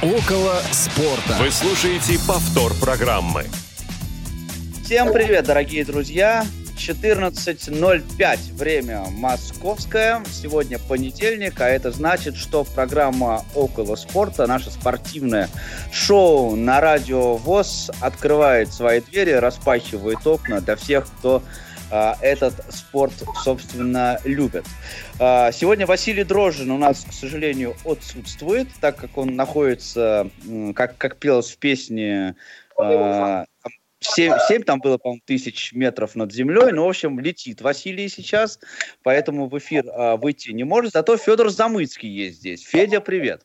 Около спорта. Вы слушаете повтор программы. Всем привет, дорогие друзья! 14.05 время московское. Сегодня понедельник, а это значит, что программа «Около спорта», наше спортивное шоу на радио ВОЗ открывает свои двери, распахивает окна для всех, кто этот спорт, собственно, любит. А, сегодня Василий Дрожжин у нас, к сожалению, отсутствует, так как он находится, как, как пелось в песне, 7, 7 там было, по-моему, тысяч метров над землей. Ну, в общем, летит Василий сейчас, поэтому в эфир а, выйти не может. Зато Федор Замыцкий есть здесь. Федя, привет.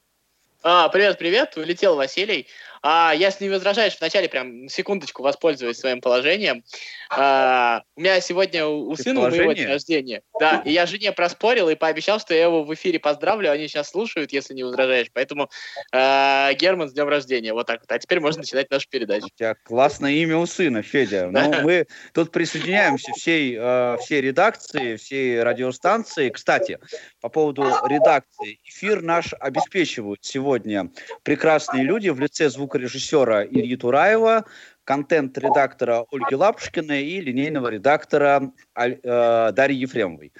А, привет, привет. Улетел Василий. А, если не возражаешь, вначале прям секундочку воспользуюсь своим положением. А, у меня сегодня у, у сына моего день рождения. Да, и я жене проспорил и пообещал, что я его в эфире поздравлю. Они сейчас слушают, если не возражаешь. Поэтому а, Герман, с днем рождения. Вот так вот. А теперь можно начинать нашу передачу. У тебя классное имя у сына, Федя. Ну, мы тут присоединяемся всей, э, всей редакции, всей радиостанции. Кстати, по поводу редакции. Эфир наш обеспечивают сегодня прекрасные люди в лице звука звукорежиссера Ильи Тураева, контент-редактора Ольги Лапушкиной и линейного редактора э, Дарьи Ефремовой.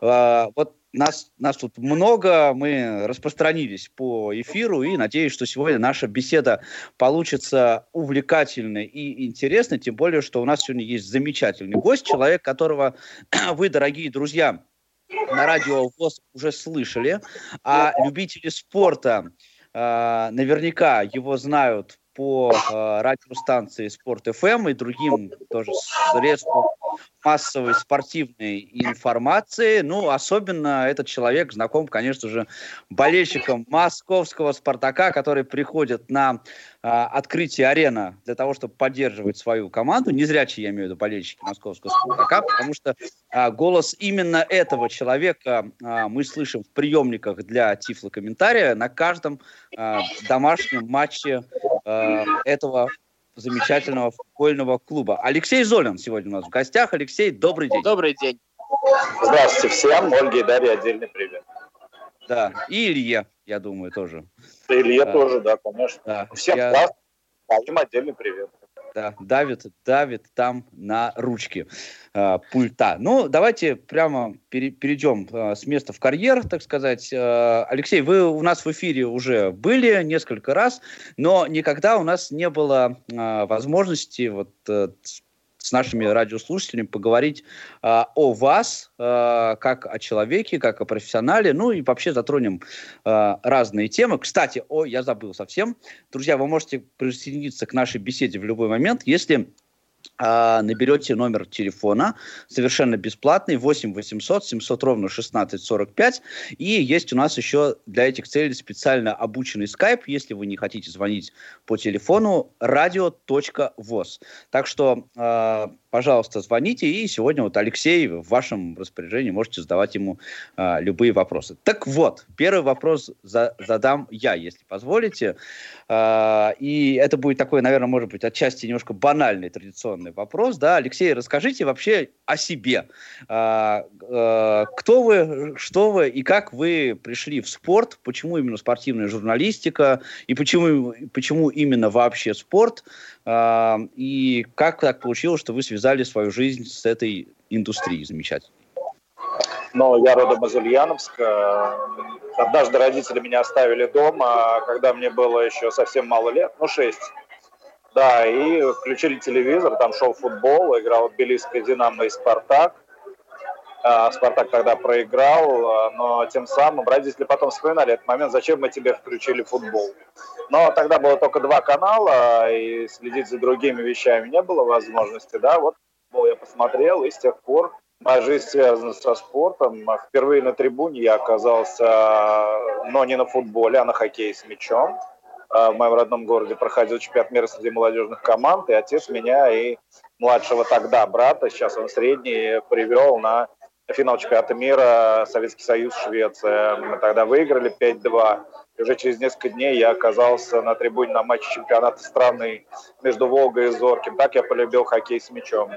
Э, вот нас, нас тут много, мы распространились по эфиру и надеюсь, что сегодня наша беседа получится увлекательной и интересной, тем более, что у нас сегодня есть замечательный гость, человек, которого вы, дорогие друзья, на радио ВОЗ уже слышали, а любители спорта наверняка его знают по э, радиостанции Спорт ФМ и другим тоже средствам массовой спортивной информации. Ну, особенно этот человек знаком, конечно же, болельщикам московского «Спартака», которые приходят на э, открытие арена для того, чтобы поддерживать свою команду. Не зря, я имею в виду болельщики московского «Спартака», потому что э, голос именно этого человека э, мы слышим в приемниках для тифлокомментария на каждом э, домашнем матче э, этого замечательного футбольного клуба. Алексей Золин сегодня у нас в гостях. Алексей, добрый день. Добрый день. Здравствуйте всем. Ольге и Дарье отдельный привет. Да, и Илье, я думаю, тоже. Илье а, тоже, да, конечно. Да. Всем я... класс. Им отдельный привет да, давит, давит там на ручки э, пульта. Ну, давайте прямо пере, перейдем э, с места в карьер, так сказать. Э, Алексей, вы у нас в эфире уже были несколько раз, но никогда у нас не было э, возможности вот э, с нашими радиослушателями поговорить э, о вас, э, как о человеке, как о профессионале, ну и вообще затронем э, разные темы. Кстати, о, я забыл совсем. Друзья, вы можете присоединиться к нашей беседе в любой момент, если наберете номер телефона совершенно бесплатный 8 800 700 ровно 16 45 и есть у нас еще для этих целей специально обученный скайп, если вы не хотите звонить по телефону radio.voz. Так что э, пожалуйста, звоните. И сегодня вот Алексей в вашем распоряжении можете задавать ему э, любые вопросы. Так вот, первый вопрос за, задам я, если позволите. Э, и это будет такой, наверное, может быть, отчасти немножко банальный традиционный вопрос. Да? Алексей, расскажите вообще о себе. Э, э, кто вы, что вы и как вы пришли в спорт? Почему именно спортивная журналистика? И почему, почему именно вообще спорт? И как так получилось, что вы связали свою жизнь с этой индустрией замечательной? Ну, я родом из Ульяновска. Однажды родители меня оставили дома, когда мне было еще совсем мало лет, ну, шесть. Да, и включили телевизор, там шел футбол, играл Тбилисская «Динамо» и «Спартак». А, «Спартак» тогда проиграл, но тем самым родители потом вспоминали этот момент, зачем мы тебе включили футбол. Но тогда было только два канала, и следить за другими вещами не было возможности, да, вот я посмотрел, и с тех пор моя жизнь связана со спортом. Впервые на трибуне я оказался, но не на футболе, а на хоккее с мячом. А, в моем родном городе проходил чемпионат мира среди молодежных команд, и отец меня и младшего тогда брата, сейчас он средний, привел на финал чемпионата мира Советский Союз, Швеция. Мы тогда выиграли 5-2. И уже через несколько дней я оказался на трибуне на матче чемпионата страны между Волгой и Зорким. Так я полюбил хоккей с мячом.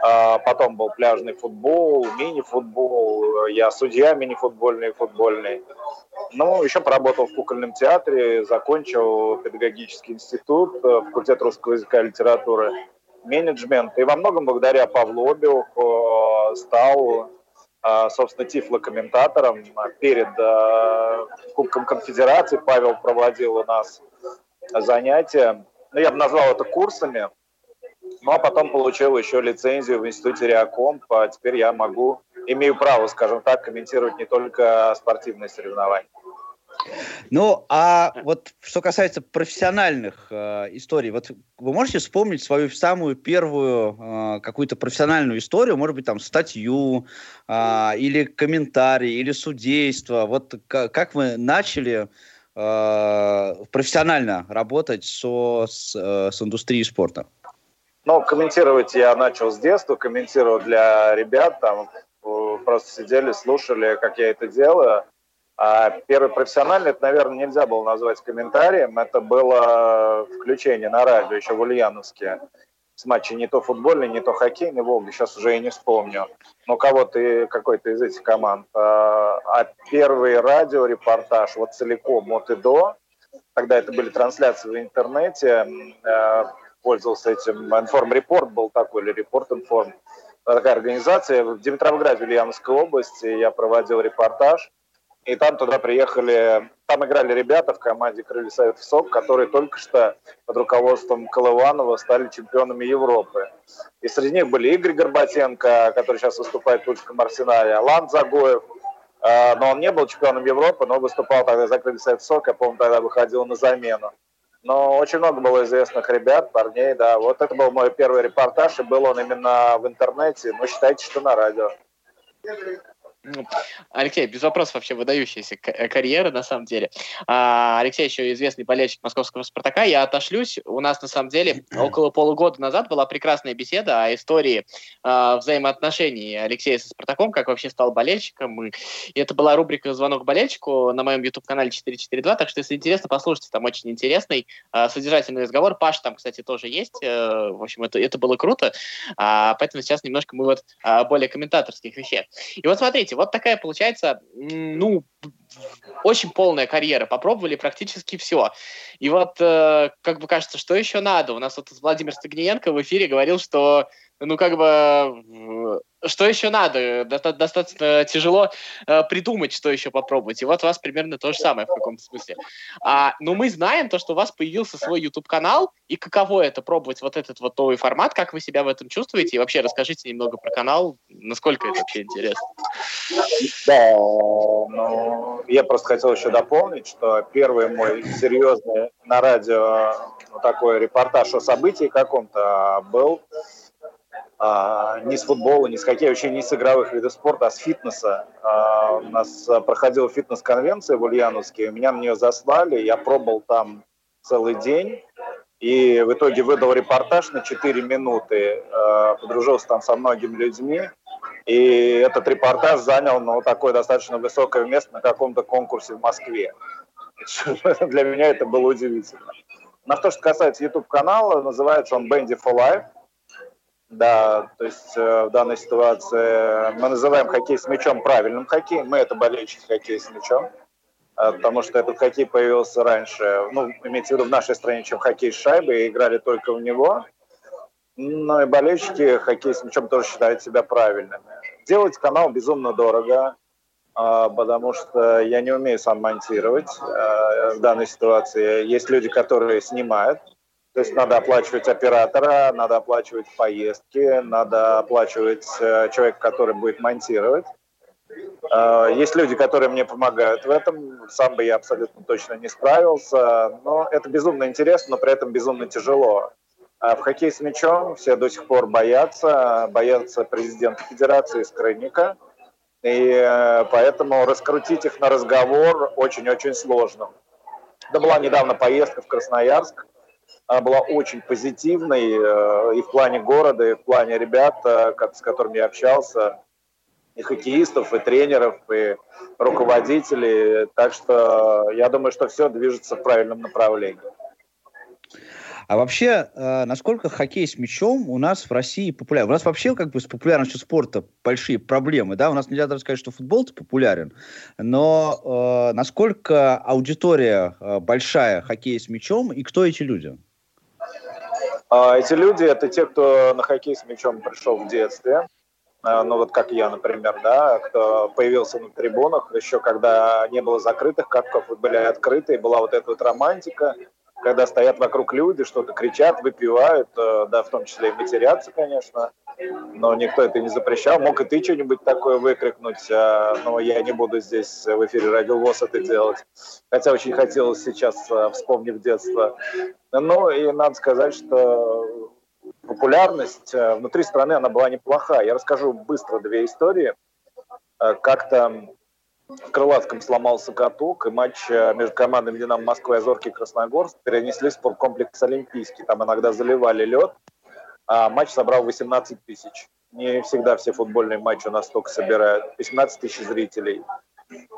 А, потом был пляжный футбол, мини-футбол, я судья мини-футбольный и футбольный. Ну, еще поработал в кукольном театре, закончил педагогический институт, э, факультет русского языка и литературы, менеджмент. И во многом благодаря Павлу Обиуху стал, э, собственно, тифлокомментатором перед э, Кубком Конфедерации. Павел проводил у нас занятия. Ну, я бы назвал это курсами. Ну, а потом получил еще лицензию в институте Реакомп. А теперь я могу, имею право, скажем так, комментировать не только спортивные соревнования. Ну, а вот что касается профессиональных э, историй, вот вы можете вспомнить свою самую первую э, какую-то профессиональную историю, может быть, там, статью, э, или комментарий, или судейство, вот как вы начали э, профессионально работать со, с, э, с индустрией спорта? Ну, комментировать я начал с детства, комментировал для ребят, там э, просто сидели, слушали, как я это делаю. А первый профессиональный, это, наверное, нельзя было назвать комментарием, это было включение на радио еще в Ульяновске с матча не то футбольный, не то хоккейный, Волга, сейчас уже и не вспомню. Но кого-то какой-то из этих команд. А, а первый радиорепортаж вот целиком от и до, тогда это были трансляции в интернете, э, пользовался этим. Информ Репорт был такой, или Репорт Информ. Такая организация. В Димитровграде, Ульяновской области я проводил репортаж. И там туда приехали, там играли ребята в команде Крылья Советов СОК, которые только что под руководством Колыванова стали чемпионами Европы. И среди них были Игорь Горбатенко, который сейчас выступает в Тульском Арсенале, Алан Загоев, а, но он не был чемпионом Европы, но выступал тогда за Крылья Советов СОК, я помню, тогда выходил на замену. Но очень много было известных ребят, парней, да. Вот это был мой первый репортаж, и был он именно в интернете, но считайте, что на радио. Ну, Алексей, без вопросов вообще выдающаяся э, карьера, на самом деле. А, Алексей еще известный болельщик московского «Спартака». Я отошлюсь. У нас, на самом деле, около полугода назад была прекрасная беседа о истории а, взаимоотношений Алексея со «Спартаком», как вообще стал болельщиком. И это была рубрика «Звонок болельщику» на моем YouTube-канале 442, так что, если интересно, послушайте, там очень интересный, а, содержательный разговор. Паш там, кстати, тоже есть. А, в общем, это, это было круто. А, поэтому сейчас немножко мы вот а, более комментаторских вещей. И вот смотрите, вот такая получается, ну, очень полная карьера. Попробовали практически все. И вот, э, как бы кажется, что еще надо? У нас вот Владимир Стагниенко в эфире говорил, что ну, как бы, что еще надо? Достаточно тяжело э, придумать, что еще попробовать. И вот у вас примерно то же самое в каком-то смысле. А, но мы знаем то, что у вас появился свой YouTube-канал, и каково это пробовать вот этот вот новый формат, как вы себя в этом чувствуете? И вообще расскажите немного про канал, насколько это вообще интересно. Да, ну, я просто хотел еще дополнить, что первый мой серьезный на радио ну, такой репортаж о событии каком-то был а, ни с футбола, ни с хоккея, вообще ни с игровых видов спорта, а с фитнеса. А, у нас проходила фитнес-конвенция в Ульяновске, меня на нее заслали, я пробовал там целый день, и в итоге выдал репортаж на 4 минуты, а, подружился там со многими людьми, и этот репортаж занял ну, такое достаточно высокое место на каком-то конкурсе в Москве. Для меня это было удивительно. На то, что касается YouTube-канала, называется он Bandy for Life. Да, то есть э, в данной ситуации мы называем хоккей с мячом правильным хоккеем. Мы это болельщики хоккея с мячом, э, потому что этот хоккей появился раньше, ну, имеется в виду в нашей стране, чем хоккей с шайбой, играли только в него. Но и болельщики хоккей с мячом тоже считают себя правильными. Делать канал безумно дорого, э, потому что я не умею сам монтировать э, в данной ситуации. Есть люди, которые снимают, то есть надо оплачивать оператора, надо оплачивать поездки, надо оплачивать э, человека, который будет монтировать. Э, есть люди, которые мне помогают в этом. Сам бы я абсолютно точно не справился. Но это безумно интересно, но при этом безумно тяжело. А в хоккей с мячом все до сих пор боятся, боятся президента Федерации Скрынника. И э, поэтому раскрутить их на разговор очень-очень сложно. Это была недавно поездка в Красноярск она была очень позитивной э, и в плане города, и в плане ребят, э, с которыми я общался, и хоккеистов, и тренеров, и руководителей. Так что я думаю, что все движется в правильном направлении. А вообще, э, насколько хоккей с мячом у нас в России популярен? У нас вообще как бы с популярностью спорта большие проблемы, да? У нас нельзя даже сказать, что футбол популярен, но э, насколько аудитория большая хоккея с мячом и кто эти люди? А, эти люди – это те, кто на хоккей с мячом пришел в детстве, а, ну вот как я, например, да, кто появился на трибунах еще когда не было закрытых катков, были открытые, была вот эта вот романтика, когда стоят вокруг люди, что-то кричат, выпивают, э, да, в том числе и матерятся, конечно, но никто это не запрещал. Мог и ты что-нибудь такое выкрикнуть, а, но я не буду здесь в эфире Радио ВОЗ это делать. Хотя очень хотелось сейчас, э, вспомнив детство. Ну и надо сказать, что популярность э, внутри страны, она была неплохая. Я расскажу быстро две истории. Как-то в Крылатском сломался каток, и матч э, между командами «Динамо Москва» и «Зоркий Красногорск» перенесли в спорткомплекс «Олимпийский». Там иногда заливали лед, а матч собрал 18 тысяч. Не всегда все футбольные матчи у нас столько собирают. 18 тысяч зрителей.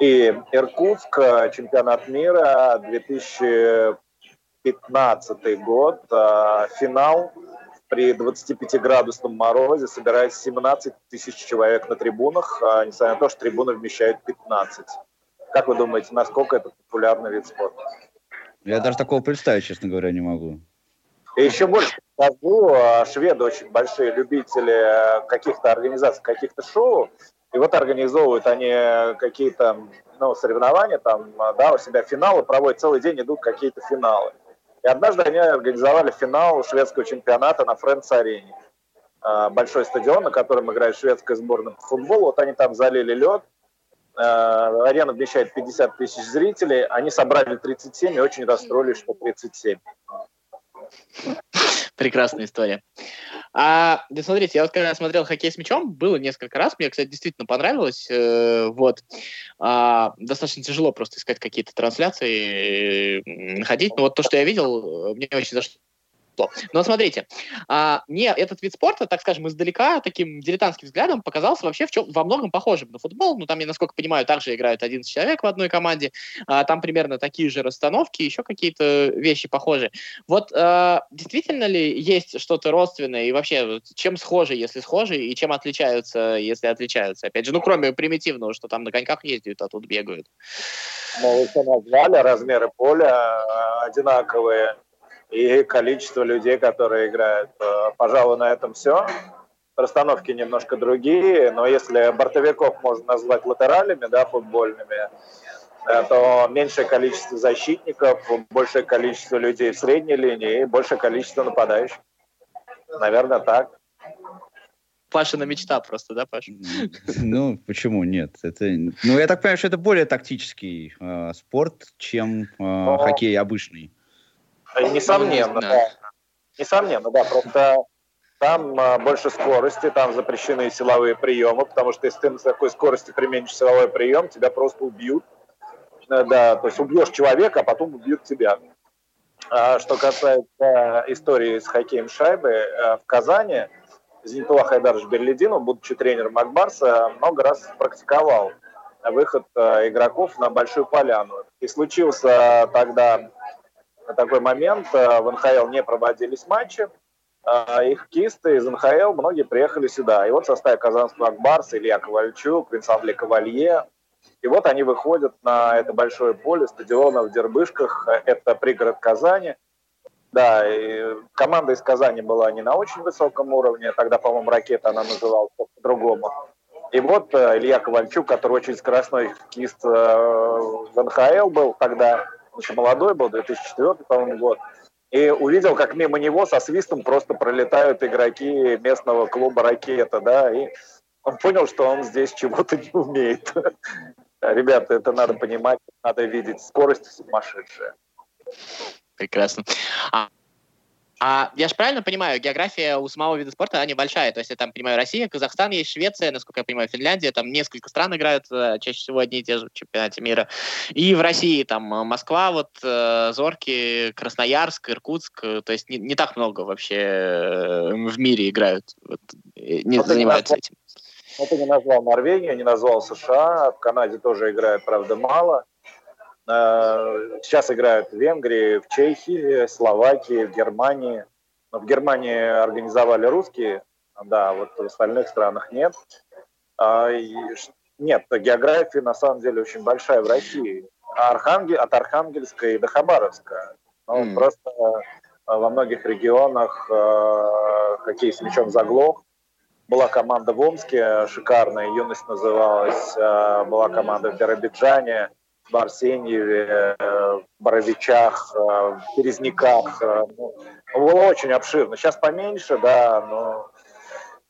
И Иркутск, э, чемпионат мира, 2015 год, э, финал – при 25-градусном морозе собирает 17 тысяч человек на трибунах, а несмотря на то, что трибуны вмещают 15. Как вы думаете, насколько это популярный вид спорта? Я даже такого представить, честно говоря, не могу. И еще больше скажу, а, шведы очень большие любители каких-то организаций, каких-то шоу, и вот организовывают они какие-то ну, соревнования, там, да, у себя финалы, проводят целый день, идут какие-то финалы. И однажды они организовали финал шведского чемпионата на Фрэнс-арене. А, большой стадион, на котором играет шведская сборная по футболу. Вот они там залили лед. А, арена вмещает 50 тысяч зрителей. Они собрали 37 и очень расстроились, что 37. Прекрасная история. А, да смотрите, я вот когда смотрел хоккей с мячом, было несколько раз, мне, кстати, действительно понравилось. Э, вот. А, достаточно тяжело просто искать какие-то трансляции, э, находить. Но вот то, что я видел, мне очень зашло что. Но смотрите, а, мне этот вид спорта, так скажем, издалека, таким дилетантским взглядом показался вообще в чем, во многом похожим на футбол. Ну, там, я насколько понимаю, также играют 11 человек в одной команде. А, там примерно такие же расстановки, еще какие-то вещи похожие. Вот а, действительно ли есть что-то родственное и вообще чем схожи, если схожи, и чем отличаются, если отличаются? Опять же, ну, кроме примитивного, что там на коньках ездят, а тут бегают. Ну, вы назвали, размеры поля а, одинаковые и количество людей, которые играют. Э, пожалуй, на этом все. Расстановки немножко другие, но если бортовиков можно назвать латералями, да, футбольными, э, то меньшее количество защитников, большее количество людей в средней линии и большее количество нападающих. Наверное, так. Пашина мечта просто, да, Паша? Ну, почему нет? Это, ну, я так понимаю, что это более тактический э, спорт, чем э, Но... хоккей обычный. Несомненно, да. Несомненно, да. Просто там а, больше скорости, там запрещены силовые приемы, потому что если ты на такой скорости применишь силовой прием, тебя просто убьют. Э, да, то есть убьешь человека, а потом убьют тебя. А что касается истории с хоккеем шайбы, э, в Казани Зенитулlah Хайдарович Берлидинов, будучи тренером Акбарса, много раз практиковал выход э, игроков на большую поляну. И случился тогда на такой момент э, в НХЛ не проводились матчи, а их кисты из НХЛ многие приехали сюда. И вот в составе Казанского Акбарса Илья Ковальчук, Винсантле Кавалье. И вот они выходят на это большое поле стадиона в Дербышках. Это пригород Казани. Да, и команда из Казани была не на очень высоком уровне. Тогда, по-моему, ракета она называлась по-другому. И вот э, Илья Ковальчук, который очень скоростной кист э, в НХЛ был тогда, еще молодой был, 2004, по-моему, год, и увидел, как мимо него со свистом просто пролетают игроки местного клуба «Ракета», да, и он понял, что он здесь чего-то не умеет. Ребята, это надо понимать, надо видеть скорость сумасшедшая. Прекрасно. А, а я же правильно понимаю, география у самого вида спорта, она небольшая. То есть, я там понимаю, Россия, Казахстан есть, Швеция, насколько я понимаю, Финляндия, там несколько стран играют, э, чаще всего одни и те же в чемпионате мира. И в России там э, Москва, вот э, Зорки, Красноярск, Иркутск, то есть не, не так много вообще в мире играют, вот, не вот занимаются этим. Вот ты не назвал Норвегию, не назвал США, в Канаде тоже играют, правда, мало. Сейчас играют в Венгрии, в Чехии, Словакии, в Германии. Но в Германии организовали русские, да, вот в остальных странах нет. Нет, география на самом деле очень большая в России. Архангель, от Архангельска и до Хабаровска. Ну, mm. Просто во многих регионах э, хоккей с мячом заглох. Была команда в Омске, шикарная, юность называлась. Э, была команда в Биробиджане, в Арсеньеве, э, в Боровичах, э, в Березняках. Э, ну, было очень обширно. Сейчас поменьше, да, но,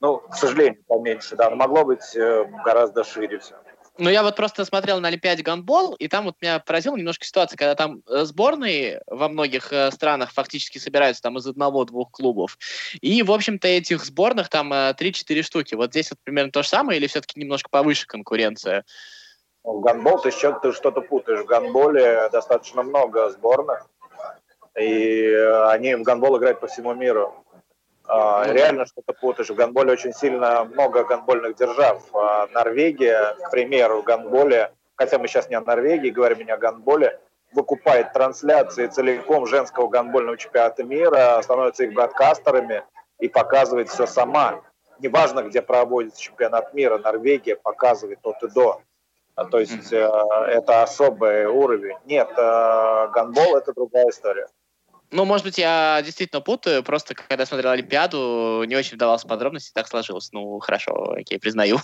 ну, к сожалению, поменьше, да, но могло быть э, гораздо шире все. Ну, я вот просто смотрел на Олимпиаде гандбол, и там вот меня поразила немножко ситуация, когда там э, сборные во многих э, странах фактически собираются там из одного-двух клубов. И, в общем-то, этих сборных там 3-4 э, штуки. Вот здесь вот примерно то же самое, или все-таки немножко повыше конкуренция? В гандбол ты, ты что-то путаешь. В гандболе достаточно много сборных, и они в гандбол играют по всему миру. А, реально что-то путаешь. В гандболе очень сильно много гандбольных держав. А, Норвегия, к примеру, в гандболе, хотя мы сейчас не о Норвегии, говорим не о гандболе, выкупает трансляции целиком женского гандбольного чемпионата мира, становится их бродкастерами и показывает все сама. Неважно, где проводится чемпионат мира, Норвегия показывает от и до. А, то есть mm-hmm. это особый уровень. Нет, э, гандбол это другая история. Ну, может быть, я действительно путаю, просто когда смотрел Олимпиаду, не очень вдавался в подробности, так сложилось. Ну, хорошо, окей, признаю.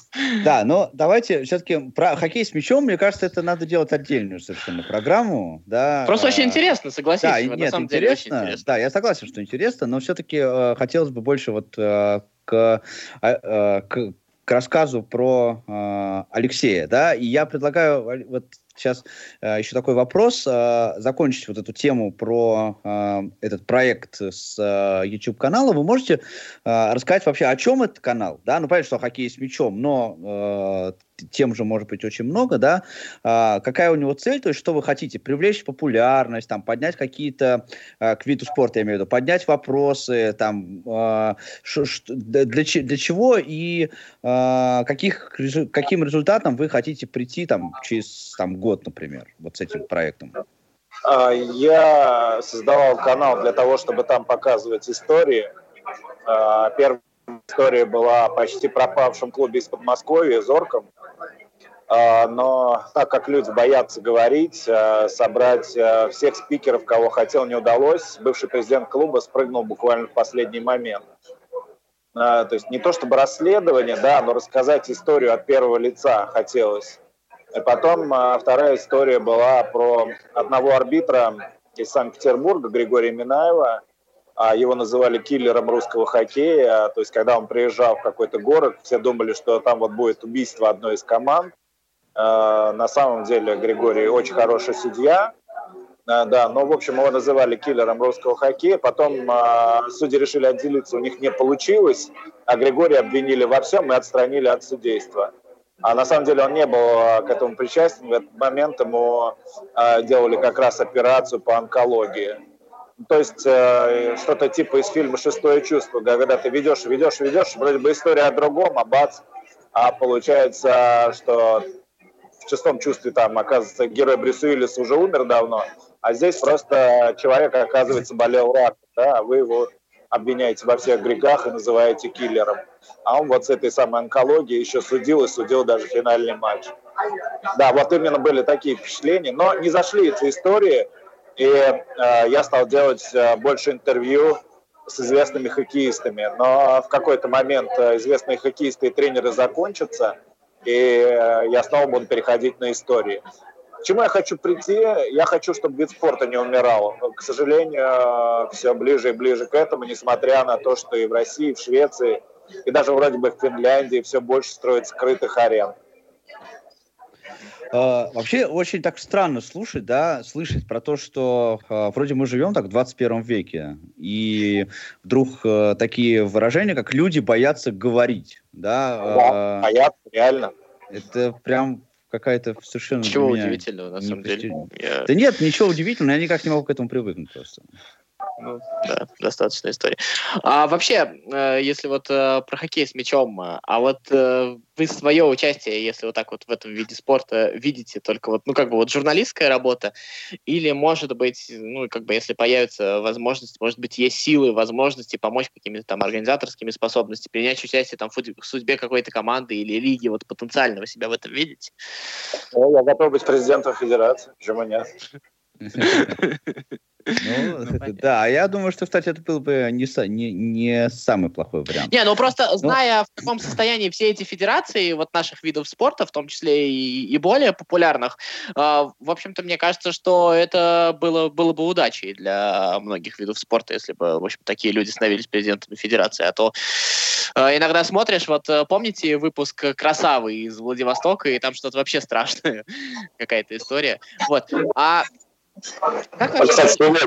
Да, но давайте все-таки про хоккей с мячом, мне кажется, это надо делать отдельную совершенно программу. Да. Просто очень интересно, согласись. Да, нет, на самом интересно, деле очень интересно. Да, я согласен, что интересно, но все-таки э, хотелось бы больше вот э, к, э, к к рассказу про э, Алексея, да, и я предлагаю вот сейчас э, еще такой вопрос, э, закончить вот эту тему про э, этот проект с э, YouTube-канала. Вы можете э, рассказать вообще, о чем этот канал? Да, ну, понятно, что хоккей с мячом, но э, тем же может быть очень много, да, а, какая у него цель, то есть что вы хотите, привлечь популярность, там, поднять какие-то, а, к виду спорта я имею в виду, поднять вопросы, там, а, ш, ш, для, для чего и а, каких, каким результатом вы хотите прийти там через там, год, например, вот с этим проектом? А, я создавал канал для того, чтобы там показывать истории. А, первая история была почти пропавшем клубе из Подмосковья, Зорком. А, но так как люди боятся говорить, собрать всех спикеров, кого хотел, не удалось. Бывший президент клуба спрыгнул буквально в последний момент. То есть не то чтобы расследование, да, но рассказать историю от первого лица хотелось. И потом вторая история была про одного арбитра из Санкт-Петербурга, Григория Минаева. Его называли киллером русского хоккея. То есть когда он приезжал в какой-то город, все думали, что там вот будет убийство одной из команд. На самом деле Григорий очень хороший судья, да, но, в общем, его называли киллером русского хоккея. Потом э, судьи решили отделиться, у них не получилось, а Григория обвинили во всем и отстранили от судейства. А на самом деле он не был к этому причастен. В этот момент ему делали как раз операцию по онкологии. То есть что-то типа из фильма «Шестое чувство», когда ты ведешь, ведешь, ведешь, вроде бы история о другом, а бац, а получается, что в шестом чувстве там, оказывается, герой Брюс Уиллис уже умер давно, а здесь просто человек, оказывается, болел раком, да, а вы его обвиняете во всех грехах и называете киллером. А он вот с этой самой онкологией еще судил и судил даже финальный матч. Да, вот именно были такие впечатления, но не зашли эти истории, и э, я стал делать э, больше интервью с известными хоккеистами. Но в какой-то момент э, известные хоккеисты и тренеры закончатся, и э, я снова буду переходить на истории. К чему я хочу прийти? Я хочу, чтобы вид спорта не умирал. К сожалению, все ближе и ближе к этому, несмотря на то, что и в России, и в Швеции, и даже вроде бы в Финляндии все больше строят скрытых арен. Uh, вообще очень так странно слушать, да, слышать про то, что uh, вроде мы живем так в 21 веке, и вдруг uh, такие выражения, как люди боятся говорить, да. Да, боятся, реально. Это прям какая-то совершенно... Ничего удивительного, на самом деле. Я... Да нет, ничего удивительного, я никак не могу к этому привыкнуть просто. Ну, да, достаточная история. А вообще, э, если вот э, про хоккей с мячом, э, а вот вы свое участие, если вот так вот в этом виде спорта видите, только вот, ну, как бы вот журналистская работа, или, может быть, ну, как бы, если появится возможность, может быть, есть силы, возможности помочь какими-то там организаторскими способностями, принять участие там в судьбе какой-то команды или лиги, вот потенциального себя в этом видите? Ну, я готов быть президентом федерации, почему нет? Ну, ну да, а я думаю, что, кстати, это был бы не, не, не самый плохой вариант. Не, ну просто ну, зная, в каком состоянии все эти федерации вот наших видов спорта, в том числе и, и более популярных, э, в общем-то, мне кажется, что это было, было бы удачей для многих видов спорта, если бы, в общем, такие люди становились президентами федерации. А то э, иногда смотришь, вот э, помните выпуск «Красавы» из Владивостока, и там что-то вообще страшное, какая-то история. Вот. А как вообще... сегодня,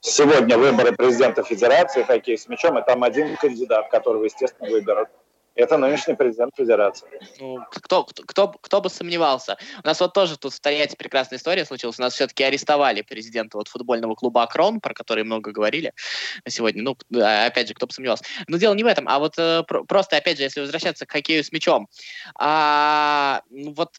сегодня выборы президента Федерации хоккей с мячом, и там один кандидат, которого, естественно, выберут. Это нынешний президент Федерации. Ну, кто, кто, кто, бы сомневался. У нас вот тоже тут в Тольятти прекрасная история случилась. У нас все-таки арестовали президента вот футбольного клуба «Акрон», про который много говорили сегодня. Ну, опять же, кто бы сомневался. Но дело не в этом, а вот э, просто, опять же, если возвращаться к хоккею с мячом. А, ну, вот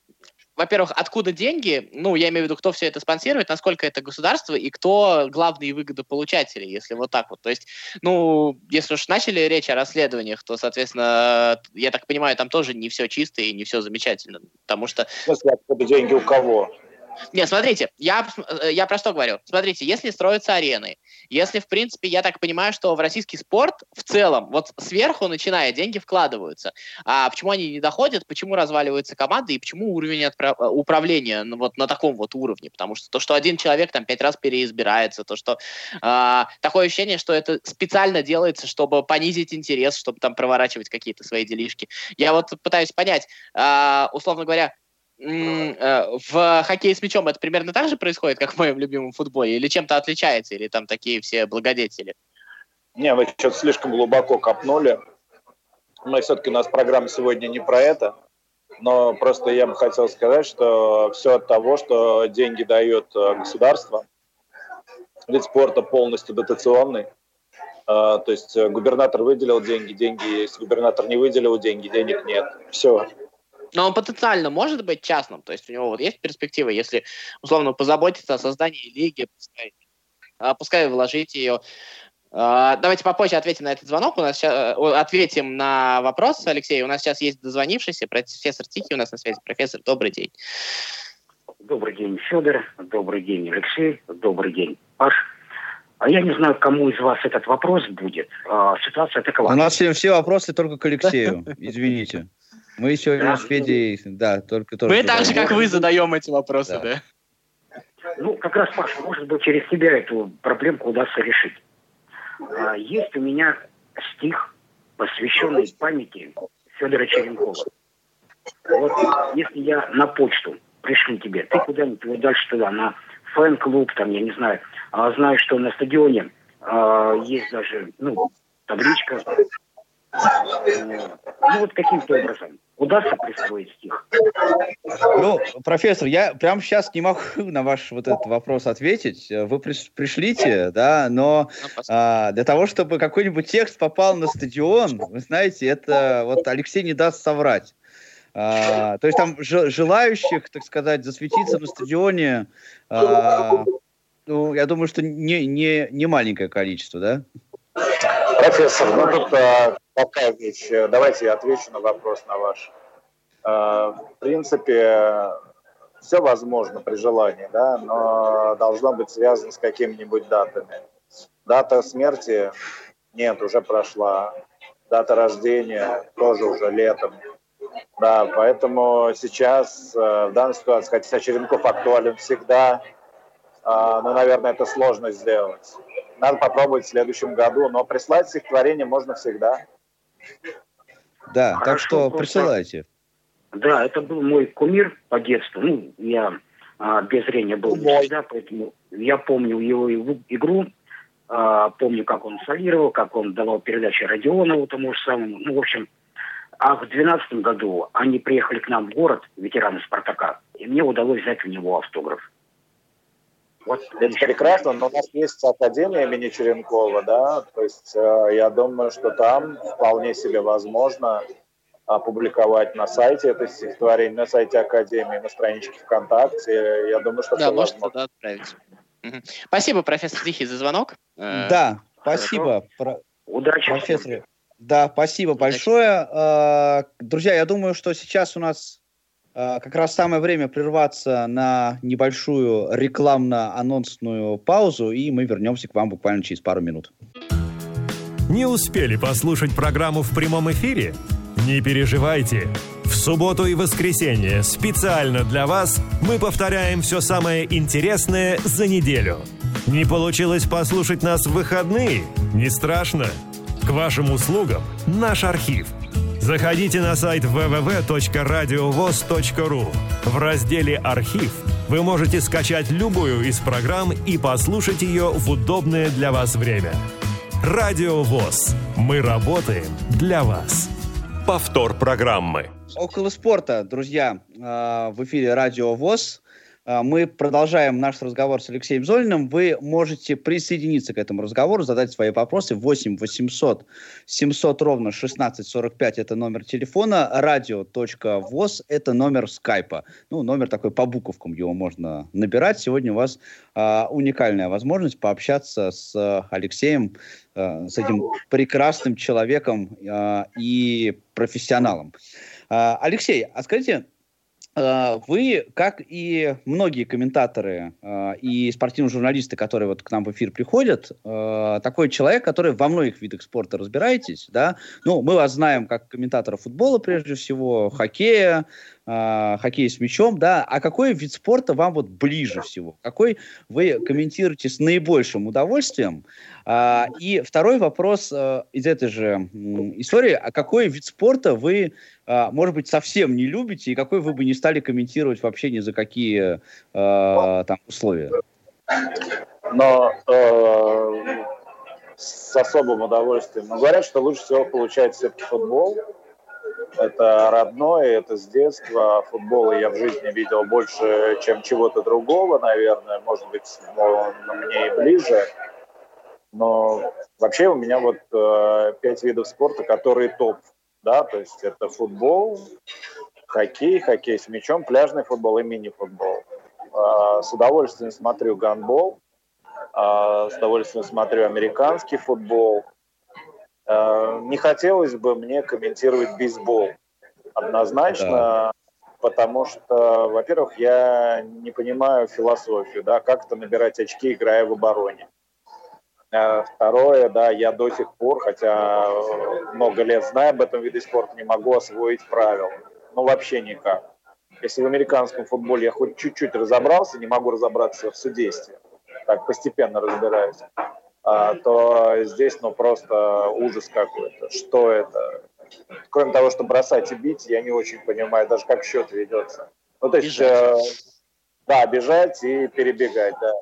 во-первых, откуда деньги? Ну, я имею в виду, кто все это спонсирует, насколько это государство и кто главные выгодополучатели, если вот так вот. То есть, ну, если уж начали речь о расследованиях, то, соответственно, я так понимаю, там тоже не все чисто и не все замечательно, потому что... Смысле, откуда деньги у кого? Не, смотрите, я, э, я про что говорю? Смотрите, если строятся арены, если, в принципе, я так понимаю, что в российский спорт в целом, вот сверху начиная, деньги вкладываются. А почему они не доходят, почему разваливаются команды и почему уровень отправ... Э, управления ну, вот на таком вот уровне? Потому что то, что один человек там пять раз переизбирается, то, что э, такое ощущение, что это специально делается, чтобы понизить интерес, чтобы там проворачивать какие-то свои делишки. Я вот пытаюсь понять, э, условно говоря, в хоккее с мячом это примерно так же происходит, как в моем любимом футболе, или чем-то отличается, или там такие все благодетели? Не, вы что-то слишком глубоко копнули. Но все-таки у нас программа сегодня не про это. Но просто я бы хотел сказать, что все от того, что деньги дает э, государство, вид спорта полностью дотационный. Э, то есть губернатор выделил деньги, деньги есть. Губернатор не выделил деньги, денег нет. Все. Но он потенциально может быть частным, то есть у него вот есть перспективы, если, условно, позаботиться о создании лиги, пускай, а, пускай вложить ее. А, давайте попозже ответим на этот звонок. У нас сейчас, э, ответим на вопрос, Алексей. У нас сейчас есть дозвонившийся профессор Тихий у нас на связи. Профессор, добрый день. Добрый день, Федор. Добрый день, Алексей. Добрый день, Паш. А я не знаю, кому из вас этот вопрос будет. А, ситуация такова. У нас все, все вопросы только к Алексею. Извините. Мы сегодня да, с Федей, да, только тоже. Мы так же, как вы, задаем эти вопросы, да. да? Ну, как раз, Паша, может быть, через себя эту проблемку удастся решить. А, есть у меня стих, посвященный памяти Федора Черенкова. Вот если я на почту пришлю тебе, ты куда-нибудь вот дальше туда, на фэн-клуб, там, я не знаю, а знаю, что на стадионе а, есть даже, ну, табличка. Ну, вот каким-то образом удастся присвоить стих? Ну, профессор, я прямо сейчас не могу на ваш вот этот вопрос ответить. Вы пришлите, да, но ну, а, для того, чтобы какой-нибудь текст попал на стадион, вы знаете, это вот Алексей не даст соврать. А, то есть там желающих, так сказать, засветиться на стадионе, а, ну, я думаю, что не, не, не маленькое количество, да? Профессор, ну тут а, такая вещь. Давайте я отвечу на вопрос на ваш. А, в принципе, все возможно при желании, да, но должно быть связано с какими-нибудь датами. Дата смерти нет, уже прошла. Дата рождения тоже уже летом. Да, поэтому сейчас э, в данной ситуации, хотя Черенков актуален всегда, но, наверное, это сложно сделать. Надо попробовать в следующем году, но прислать стихотворение можно всегда. Да, Хорошо, так что просто... присылайте. Да, это был мой кумир по детству. Ну, я а, без зрения был всегда, поэтому я помню его игру, а, помню, как он солировал, как он давал передачи Родионову тому же самому. Ну, в общем, а в 2012 году они приехали к нам в город, ветераны «Спартака», и мне удалось взять у него автограф. Вот это прекрасно, но у нас есть Академия имени Черенкова, да, то есть э, я думаю, что там вполне себе возможно опубликовать на сайте это стихотворение, на сайте Академии, на страничке ВКонтакте. Я думаю, что да, можно туда отправить. Угу. Спасибо, профессор Тихий, за звонок. Э, да, спасибо. Про... Удачи. Профессор. Да, спасибо Удачи. большое. Э, друзья, я думаю, что сейчас у нас как раз самое время прерваться на небольшую рекламно-анонсную паузу, и мы вернемся к вам буквально через пару минут. Не успели послушать программу в прямом эфире? Не переживайте. В субботу и воскресенье специально для вас мы повторяем все самое интересное за неделю. Не получилось послушать нас в выходные? Не страшно. К вашим услугам наш архив. Заходите на сайт www.radiovoz.ru. В разделе «Архив» вы можете скачать любую из программ и послушать ее в удобное для вас время. Радио ВОЗ. Мы работаем для вас. Повтор программы. Около спорта, друзья, а, в эфире Радио ВОЗ. А, мы продолжаем наш разговор с Алексеем Золиным. Вы можете присоединиться к этому разговору, задать свои вопросы. 8 800 700 ровно 1645 – это номер телефона. Радио.воз – это номер скайпа. Ну, номер такой по буковкам его можно набирать. Сегодня у вас э, уникальная возможность пообщаться с Алексеем Э, с этим прекрасным человеком э, и профессионалом. Э, Алексей, а скажите, вы, как и многие комментаторы и спортивные журналисты, которые вот к нам в эфир приходят, такой человек, который во многих видах спорта разбираетесь, да? Ну, мы вас знаем как комментатора футбола прежде всего, хоккея, э, хоккей с мячом, да, а какой вид спорта вам вот ближе всего? Какой вы комментируете с наибольшим удовольствием? А, и второй вопрос э, из этой же э, истории, а какой вид спорта вы, э, может быть, совсем не любите и какой вы бы не стали комментировать вообще ни за какие э, там условия? Но э, с особым удовольствием. Но говорят, что лучше всего получается все-таки футбол. Это родное, это с детства. Футбола я в жизни видел больше, чем чего-то другого, наверное. Может быть, он мне и ближе. Но вообще у меня вот э, пять видов спорта, которые топ. Да, то есть это футбол, хоккей, хоккей с мячом, пляжный футбол и мини-футбол. Э, с удовольствием смотрю гандбол, э, с удовольствием смотрю американский футбол, не хотелось бы мне комментировать бейсбол однозначно, да. потому что, во-первых, я не понимаю философию, да, как это набирать очки, играя в обороне. Э, второе, да, я до сих пор, хотя много лет знаю об этом виде спорта, не могу освоить правила. Ну, вообще никак. Если в американском футболе я хоть чуть-чуть разобрался, не могу разобраться в судействе. Так, постепенно разбираюсь то здесь ну просто ужас какой-то. Что это? Кроме того, что бросать и бить, я не очень понимаю даже, как счет ведется. Ну, то есть, э, да, бежать и перебегать, да.